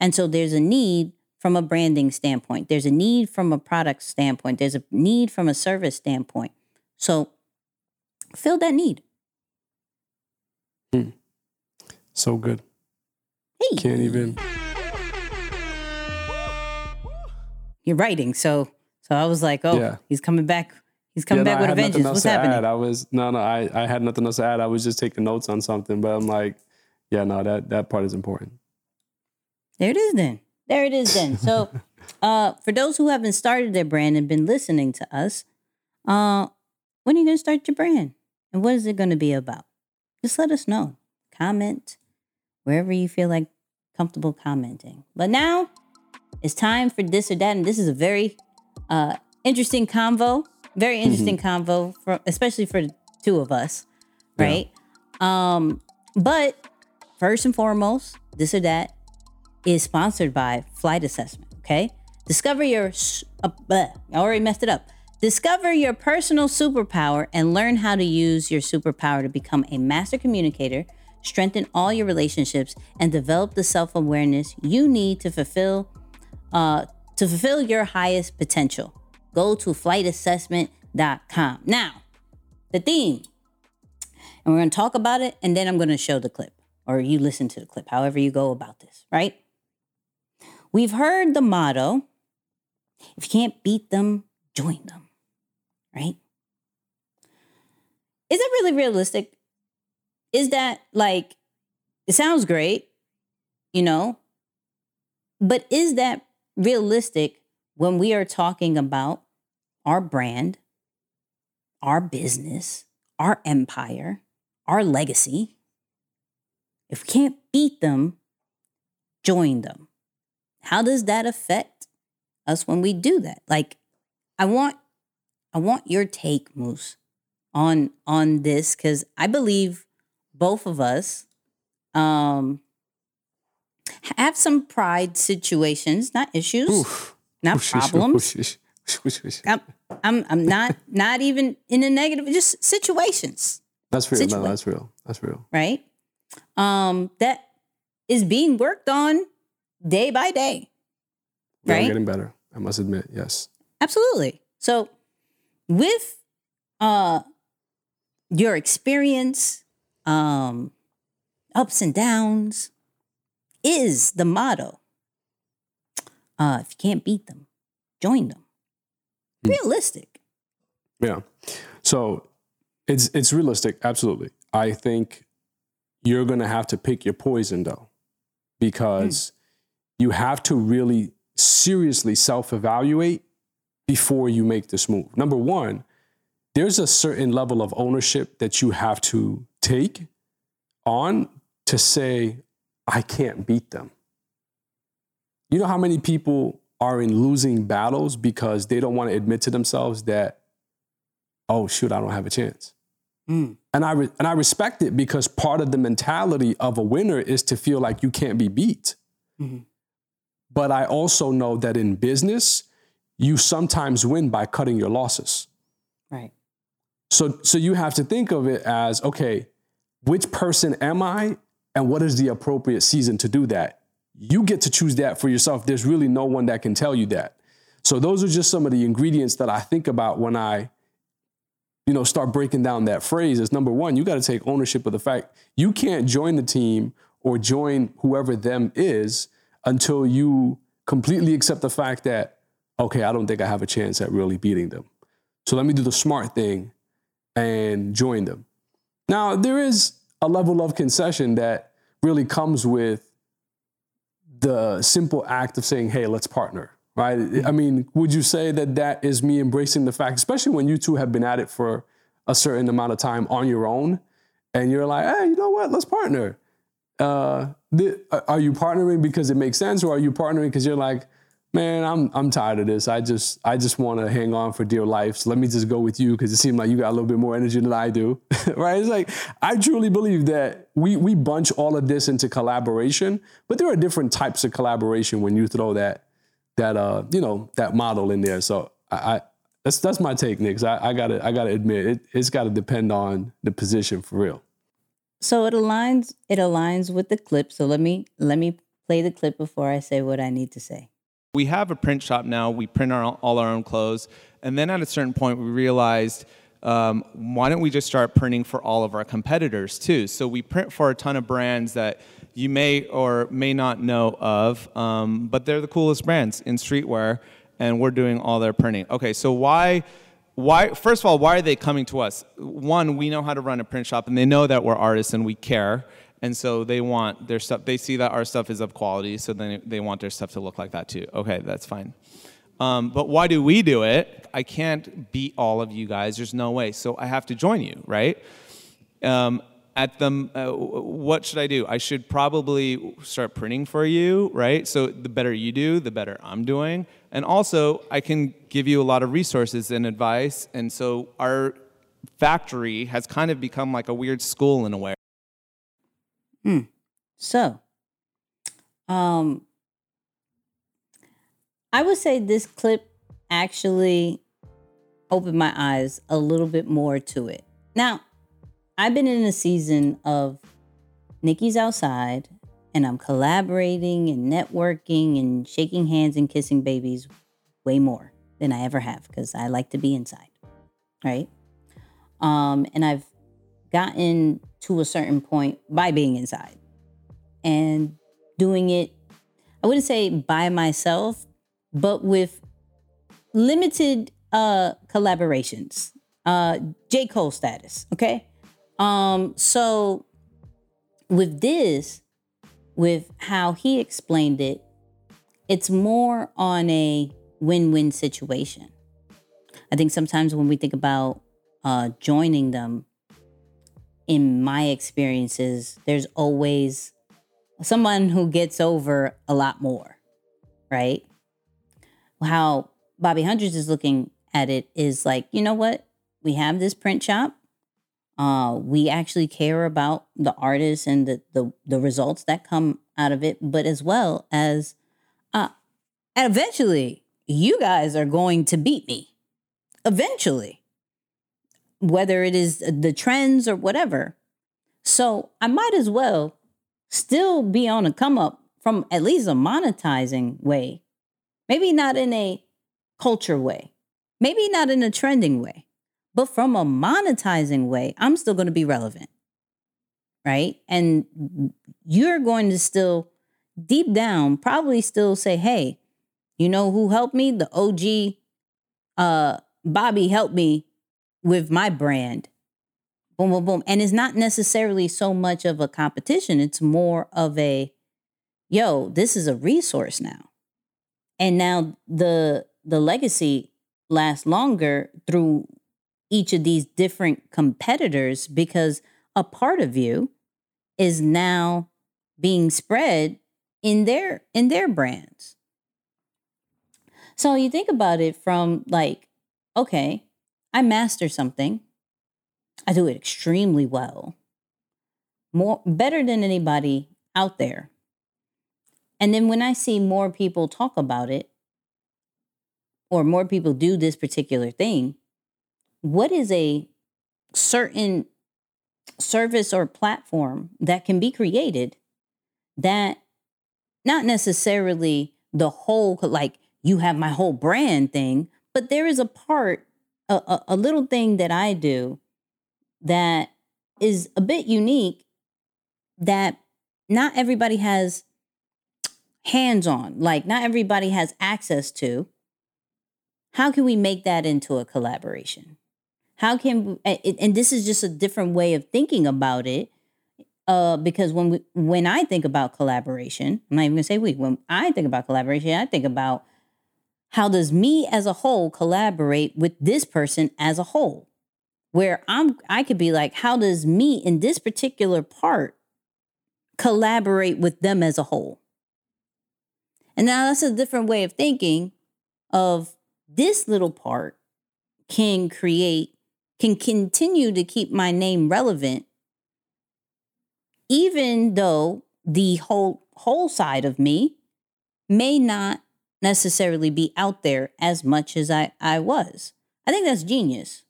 And so there's a need from a branding standpoint, there's a need from a product standpoint, there's a need from a service standpoint. So fill that need. Hmm. So good. Hey, Can't even. you're writing. So so I was like, oh, Yeah. he's coming back. He's coming Yeah, back no, with a vengeance. What's happening? Add. I was no, no. I, I had nothing else to add. I was just taking notes on something, but I'm like, yeah, no, that that part is important. There it is then. There it is then. So uh for those who haven't started their brand and been listening to us, uh when are you gonna start your brand? And what is it gonna be about? Just let us know. Comment wherever you feel like comfortable commenting. But now it's time for this or that. And this is a very uh interesting convo. Very interesting convo for especially for the two of us. Right? Um, but first and foremost, this or that is sponsored by Flight Assessment. Okay, discover your. Uh, bleh, I already messed it up. Discover your personal superpower and learn how to use your superpower to become a master communicator, strengthen all your relationships, and develop the self awareness you need to fulfill uh, to fulfill your highest potential. Go to flightassessment.com. Now, the theme, and we're going to talk about it, and then I'm going to show the clip, or you listen to the clip, however you go about this, right? We've heard the motto if you can't beat them, join them, right? Is that really realistic? Is that like, it sounds great, you know, but is that realistic when we are talking about our brand, our business, our empire, our legacy? If we can't beat them, join them. How does that affect us when we do that? Like, I want, I want your take, Moose, on on this because I believe both of us um have some pride situations, not issues, Oof. not whoosh, problems. whoosh. I'm, I'm I'm not not even in a negative, just situations, That's real. No, that's real. That's real. right? Um, that is being worked on day by day. Are Right? getting better. I must admit. Yes. Absolutely. So with uh your experience, um, ups and downs, is the motto. Uh, if you can't beat them, join them. Realistic. Yeah. So it's it's realistic, absolutely. I think you're gonna have to pick your poison though, because you have to really seriously self-evaluate before you make this move. Number one, there's a certain level of ownership that you have to take on to say, I can't beat them. You know how many people are in losing battles because they don't want to admit to themselves that, oh, shoot, I don't have a chance. Mm. And I re- and I respect it because part of the mentality of a winner is to feel like you can't be beat. Mm-hmm. But I also know that in business, you sometimes win by cutting your losses. Right. So so you have to think of it as okay, which person am I and what is the appropriate season to do that? You get to choose that for yourself. There's really no one that can tell you that. So those are just some of the ingredients that I think about when I you know start breaking down that phrase is number 1, you got to take ownership of the fact you can't join the team or join whoever them is until you completely accept the fact that okay, I don't think I have a chance at really beating them. So let me do the smart thing and join them. Now, there is a level of concession that really comes with the simple act of saying, hey, let's partner, right? I mean, would you say that that is me embracing the fact, especially when you two have been at it for a certain amount of time on your own, and you're like, hey, you know what, let's partner. Uh, th- are you partnering because it makes sense, or are you partnering because you're like, man, I'm I'm tired of this. I just I just want to hang on for dear life. So let me just go with you because it seems like you got a little bit more energy than I do, right? It's like I truly believe that we we bunch all of this into collaboration, but there are different types of collaboration when you throw that that uh you know that model in there. So I. I that's that's my take, Nick. I, I gotta I gotta admit it, it's got to depend on the position for real. So it aligns it aligns with the clip. So let me let me play the clip before I say what I need to say. we have a print shop now. We print our, all our own clothes. And then at a certain point, we realized um, why don't we just start printing for all of our competitors too? So we print for a ton of brands that you may or may not know of, um, but they're the coolest brands in streetwear, and we're doing all their printing. Okay, so why? Why? First of all, why are they coming to us? One, we know how to run a print shop, and they know that we're artists and we care and so they want their stuff they see that our stuff is of quality so then they want their stuff to look like that too. Okay that's fine. Um, but why do we do it? I can't beat all of you guys. There's no way. So i have to join you right? Um, at the uh, what should i do? I should probably start printing for you right? So the better you do the better i'm doing and also i can give you a lot of resources and advice and so our factory has kind of become like a weird school in a way Hmm. So, um, I would say this clip actually opened my eyes a little bit more to it. Now, I've been in a season of Nicky's outside and I'm collaborating and networking and shaking hands and kissing babies way more than I ever have because I like to be inside, right? Um, and I've gotten to a certain point by being inside and doing it, I wouldn't say by myself, but with limited uh collaborations. Uh J. Cole status, okay? Um, so with this, with how he explained it, it's more on a win-win situation. I think sometimes when we think about uh joining them, in my experiences, there's always someone who gets over a lot more, right? How Bobby Hundreds is looking at it is like, you know what? We have this print shop. Uh, we actually care about the artists and the, the the results that come out of it, but as well as, uh, eventually, you guys are going to beat me. Eventually, whether it is the trends or whatever. So I might as well still be on a come up from at least a monetizing way. Maybe not in a culture way, maybe not in a trending way, but from a monetizing way, I'm still going to be relevant. Right. And you're going to still, deep down, probably still say, hey, you know who helped me? The OG uh, Bobby helped me with my brand. Boom, boom, boom. And it's not necessarily so much of a competition, it's more of a, yo, this is a resource now. And now the the legacy lasts longer through each of these different competitors because a part of you is now being spread in their in their brands. So you think about it from like, okay, I master something. I do it extremely well. More better than anybody out there. And then when I see more people talk about it or more people do this particular thing, what is a certain service or platform that can be created that not necessarily the whole like you have my whole brand thing but there is a part a, a, a little thing that i do that is a bit unique that not everybody has hands on like not everybody has access to. How can we make that into a collaboration how can and this is just a different way of thinking about it uh, because when we, when I think about collaboration, I'm not even gonna say we. When I think about collaboration, I think about how does me as a whole collaborate with this person as a whole. Where I'm, I could be like, how does me in this particular part collaborate with them as a whole? And now that's a different way of thinking of this little part can create can continue to keep my name relevant, even though the whole whole side of me may not necessarily be out there as much as I, I was. I think that's genius.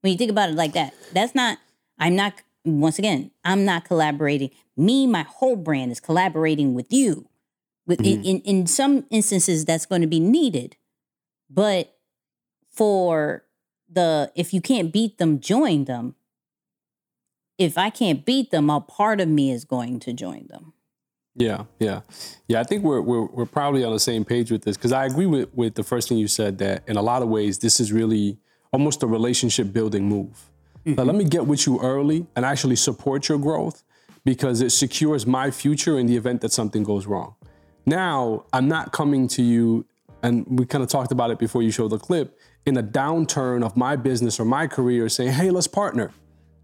When you think about it like that, that's not, I'm not, once again, I'm not collaborating. Me, my whole brand is collaborating with you. With mm-hmm. in, in, in some instances, that's going to be needed. But for the if you can't beat them, join them. If I can't beat them, a part of me is going to join them. Yeah, yeah, yeah. I think we're we're we're probably on the same page with this because I agree with with the first thing you said that in a lot of ways this is really almost a relationship building move. Mm-hmm. Now, let me get with you early and actually support your growth because it secures my future in the event that something goes wrong. Now I'm not coming to you, and we kind of talked about it before you showed the clip in a downturn of my business or my career saying, hey, let's partner.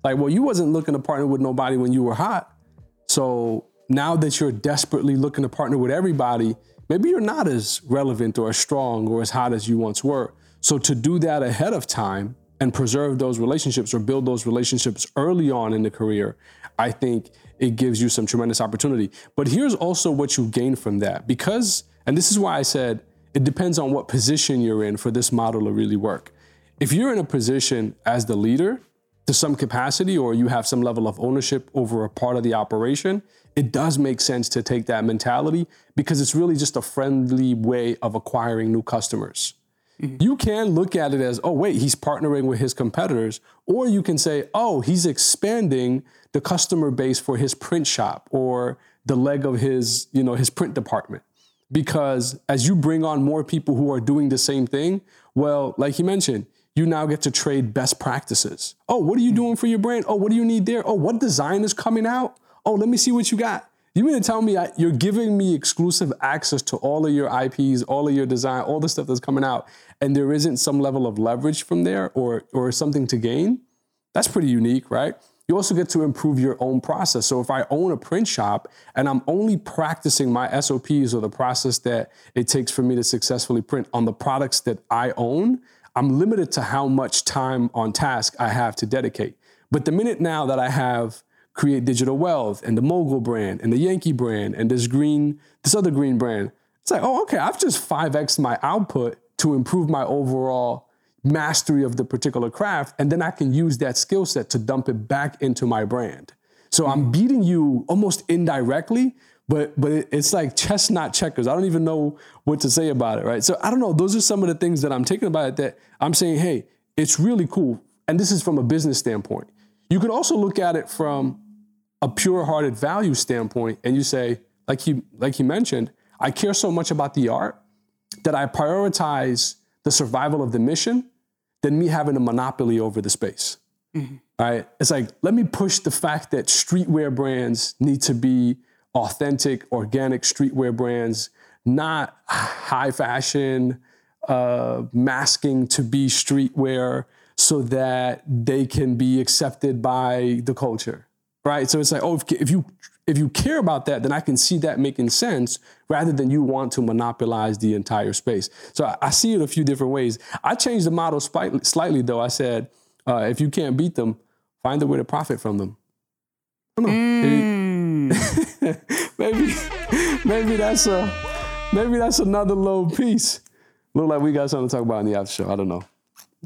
Like, well, you wasn't looking to partner with nobody when you were hot. So now that you're desperately looking to partner with everybody, maybe you're not as relevant or as strong or as hot as you once were. So to do that ahead of time and preserve those relationships or build those relationships early on in the career, I think it gives you some tremendous opportunity. But here's also what you gain from that because, and this is why I said, it depends on what position you're in for this model to really work. If you're in a position as the leader to some capacity, or you have some level of ownership over a part of the operation, it does make sense to take that mentality because it's really just a friendly way of acquiring new customers. Mm-hmm. You can look at it as, oh, wait, he's partnering with his competitors. Or you can say, oh, he's expanding the customer base for his print shop or the leg of his, you know, his print department because as you bring on more people who are doing the same thing, well, like you mentioned, you now get to trade best practices. Oh, what are you doing for your brand? Oh, what do you need there? Oh, what design is coming out? Oh, let me see what you got. You mean to tell me you're giving me exclusive access to all of your IPs, all of your design, all the stuff that's coming out, and there isn't some level of leverage from there or or something to gain? That's pretty unique, right? You also get to improve your own process. So if I own a print shop and I'm only practicing my SOPs or the process that it takes for me to successfully print on the products that I own, I'm limited to how much time on task I have to dedicate. But the minute now that I have Create Digital Wealth and the Mogul brand and the Yankee brand and this green, this other green brand, it's like, oh, okay, I've just 5x my output to improve my overall mastery of the particular craft, and then I can use that skill set to dump it back into my brand. So I'm mm-hmm. beating you almost indirectly, but but it's like chess not checkers. I don't even know what to say about it, right? So I don't know. Those are some of the things that I'm taking about it that I'm saying, hey, it's really cool. And this is from a business standpoint. You could also look at it from a pure-hearted value standpoint, and you say, like he like he mentioned, I care so much about the art that I prioritize the survival of the mission than me having a monopoly over the space. Mm-hmm. Right? It's like, let me push the fact that streetwear brands need to be authentic, organic streetwear brands, not high fashion, uh, masking to be streetwear so that they can be accepted by the culture. Right? So it's like, oh, if, if you if you care about that, then I can see that making sense rather than you want to monopolize the entire space. So I, I see it a few different ways. I changed the model slightly, slightly though. I said, Uh, if you can't beat them, find a way to profit from them. I don't know. Mm. maybe, maybe that's a maybe that's another little piece. Look like we got something to talk about in the after show. I don't know.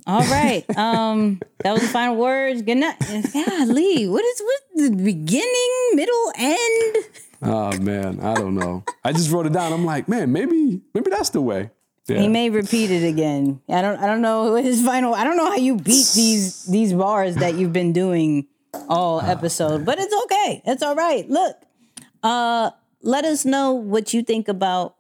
All right. Um, that was the final words. Good night. Golly, what is what the beginning, middle, end? Oh man, I don't know. I just wrote it down. I'm like, man, maybe maybe that's the way. Yeah. He may repeat it again. I don't. I don't know what his final. I don't know how you beat these these bars that you've been doing all episode, but it's okay. It's all right. Look, uh, let us know what you think about.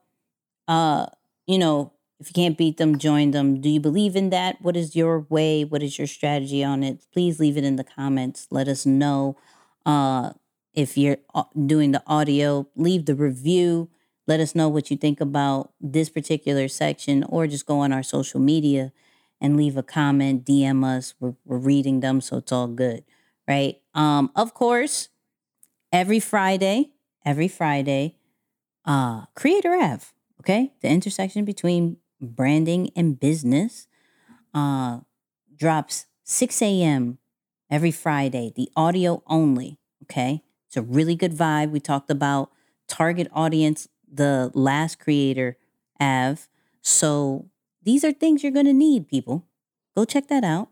Uh, you know, if you can't beat them, join them. Do you believe in that? What is your way? What is your strategy on it? Please leave it in the comments. Let us know. Uh, if you're uh, doing the audio, leave the review. Let us know what you think about this particular section, or just go on our social media and leave a comment, DM us. We're, we're reading them, so it's all good, right? Um, of course, every Friday, every Friday, uh, Creator Ave, okay? The intersection between branding and business uh, drops 6 a.m. every Friday, the audio only, okay? It's a really good vibe. We talked about target audience, the last creator, Av. So these are things you're going to need, people. Go check that out.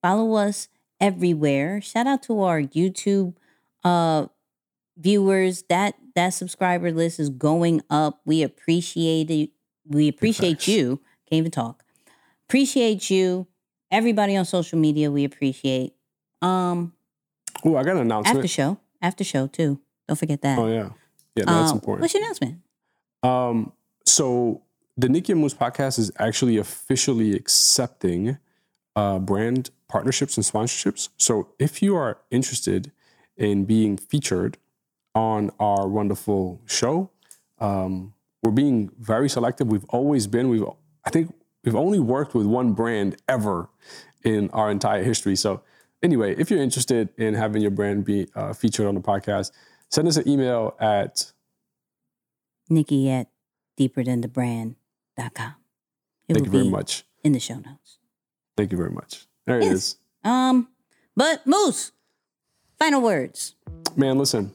Follow us everywhere. Shout out to our YouTube uh, viewers. That that subscriber list is going up. We appreciate it. We appreciate you. Can't even talk. Appreciate you. Everybody on social media, we appreciate. Um, Oh, I got an announcement. after show, after show too. Don't forget that. Oh yeah, yeah, no, that's Um, important. What's your announcement? Um, so the Nicky and Moose podcast is actually officially accepting uh, brand partnerships and sponsorships. So if you are interested in being featured on our wonderful show, um, we're being very selective. We've always been. We've I think we've only worked with one brand ever in our entire history. So anyway, if you're interested in having your brand be uh, featured on the podcast, send us an email at Nicky at deeperthanthebrand.com. It thank you very much. in the show notes. Thank you very much. There it Yes. is. Um, but Moose, final words. Man, listen,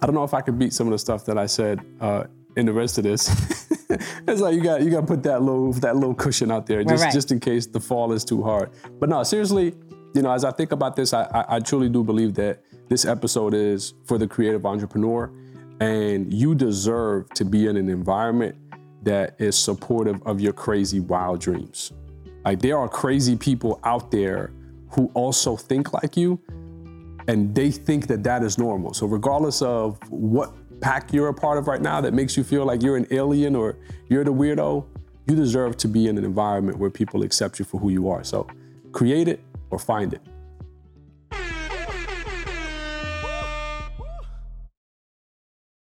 I don't know if I could beat some of the stuff that I said uh, in the rest of this. it's like you got you got to put that little that little cushion out there just right. just in case the fall is too hard. But no, seriously, you know, as I think about this, I, I, I truly do believe that this episode is for the creative entrepreneur, and you deserve to be in an environment that is supportive of your crazy wild dreams. Like there are crazy people out there who also think like you, and they think that that is normal. So regardless of what pack you're a part of right now that makes you feel like you're an alien or you're the weirdo, you deserve to be in an environment where people accept you for who you are. So create it or find it.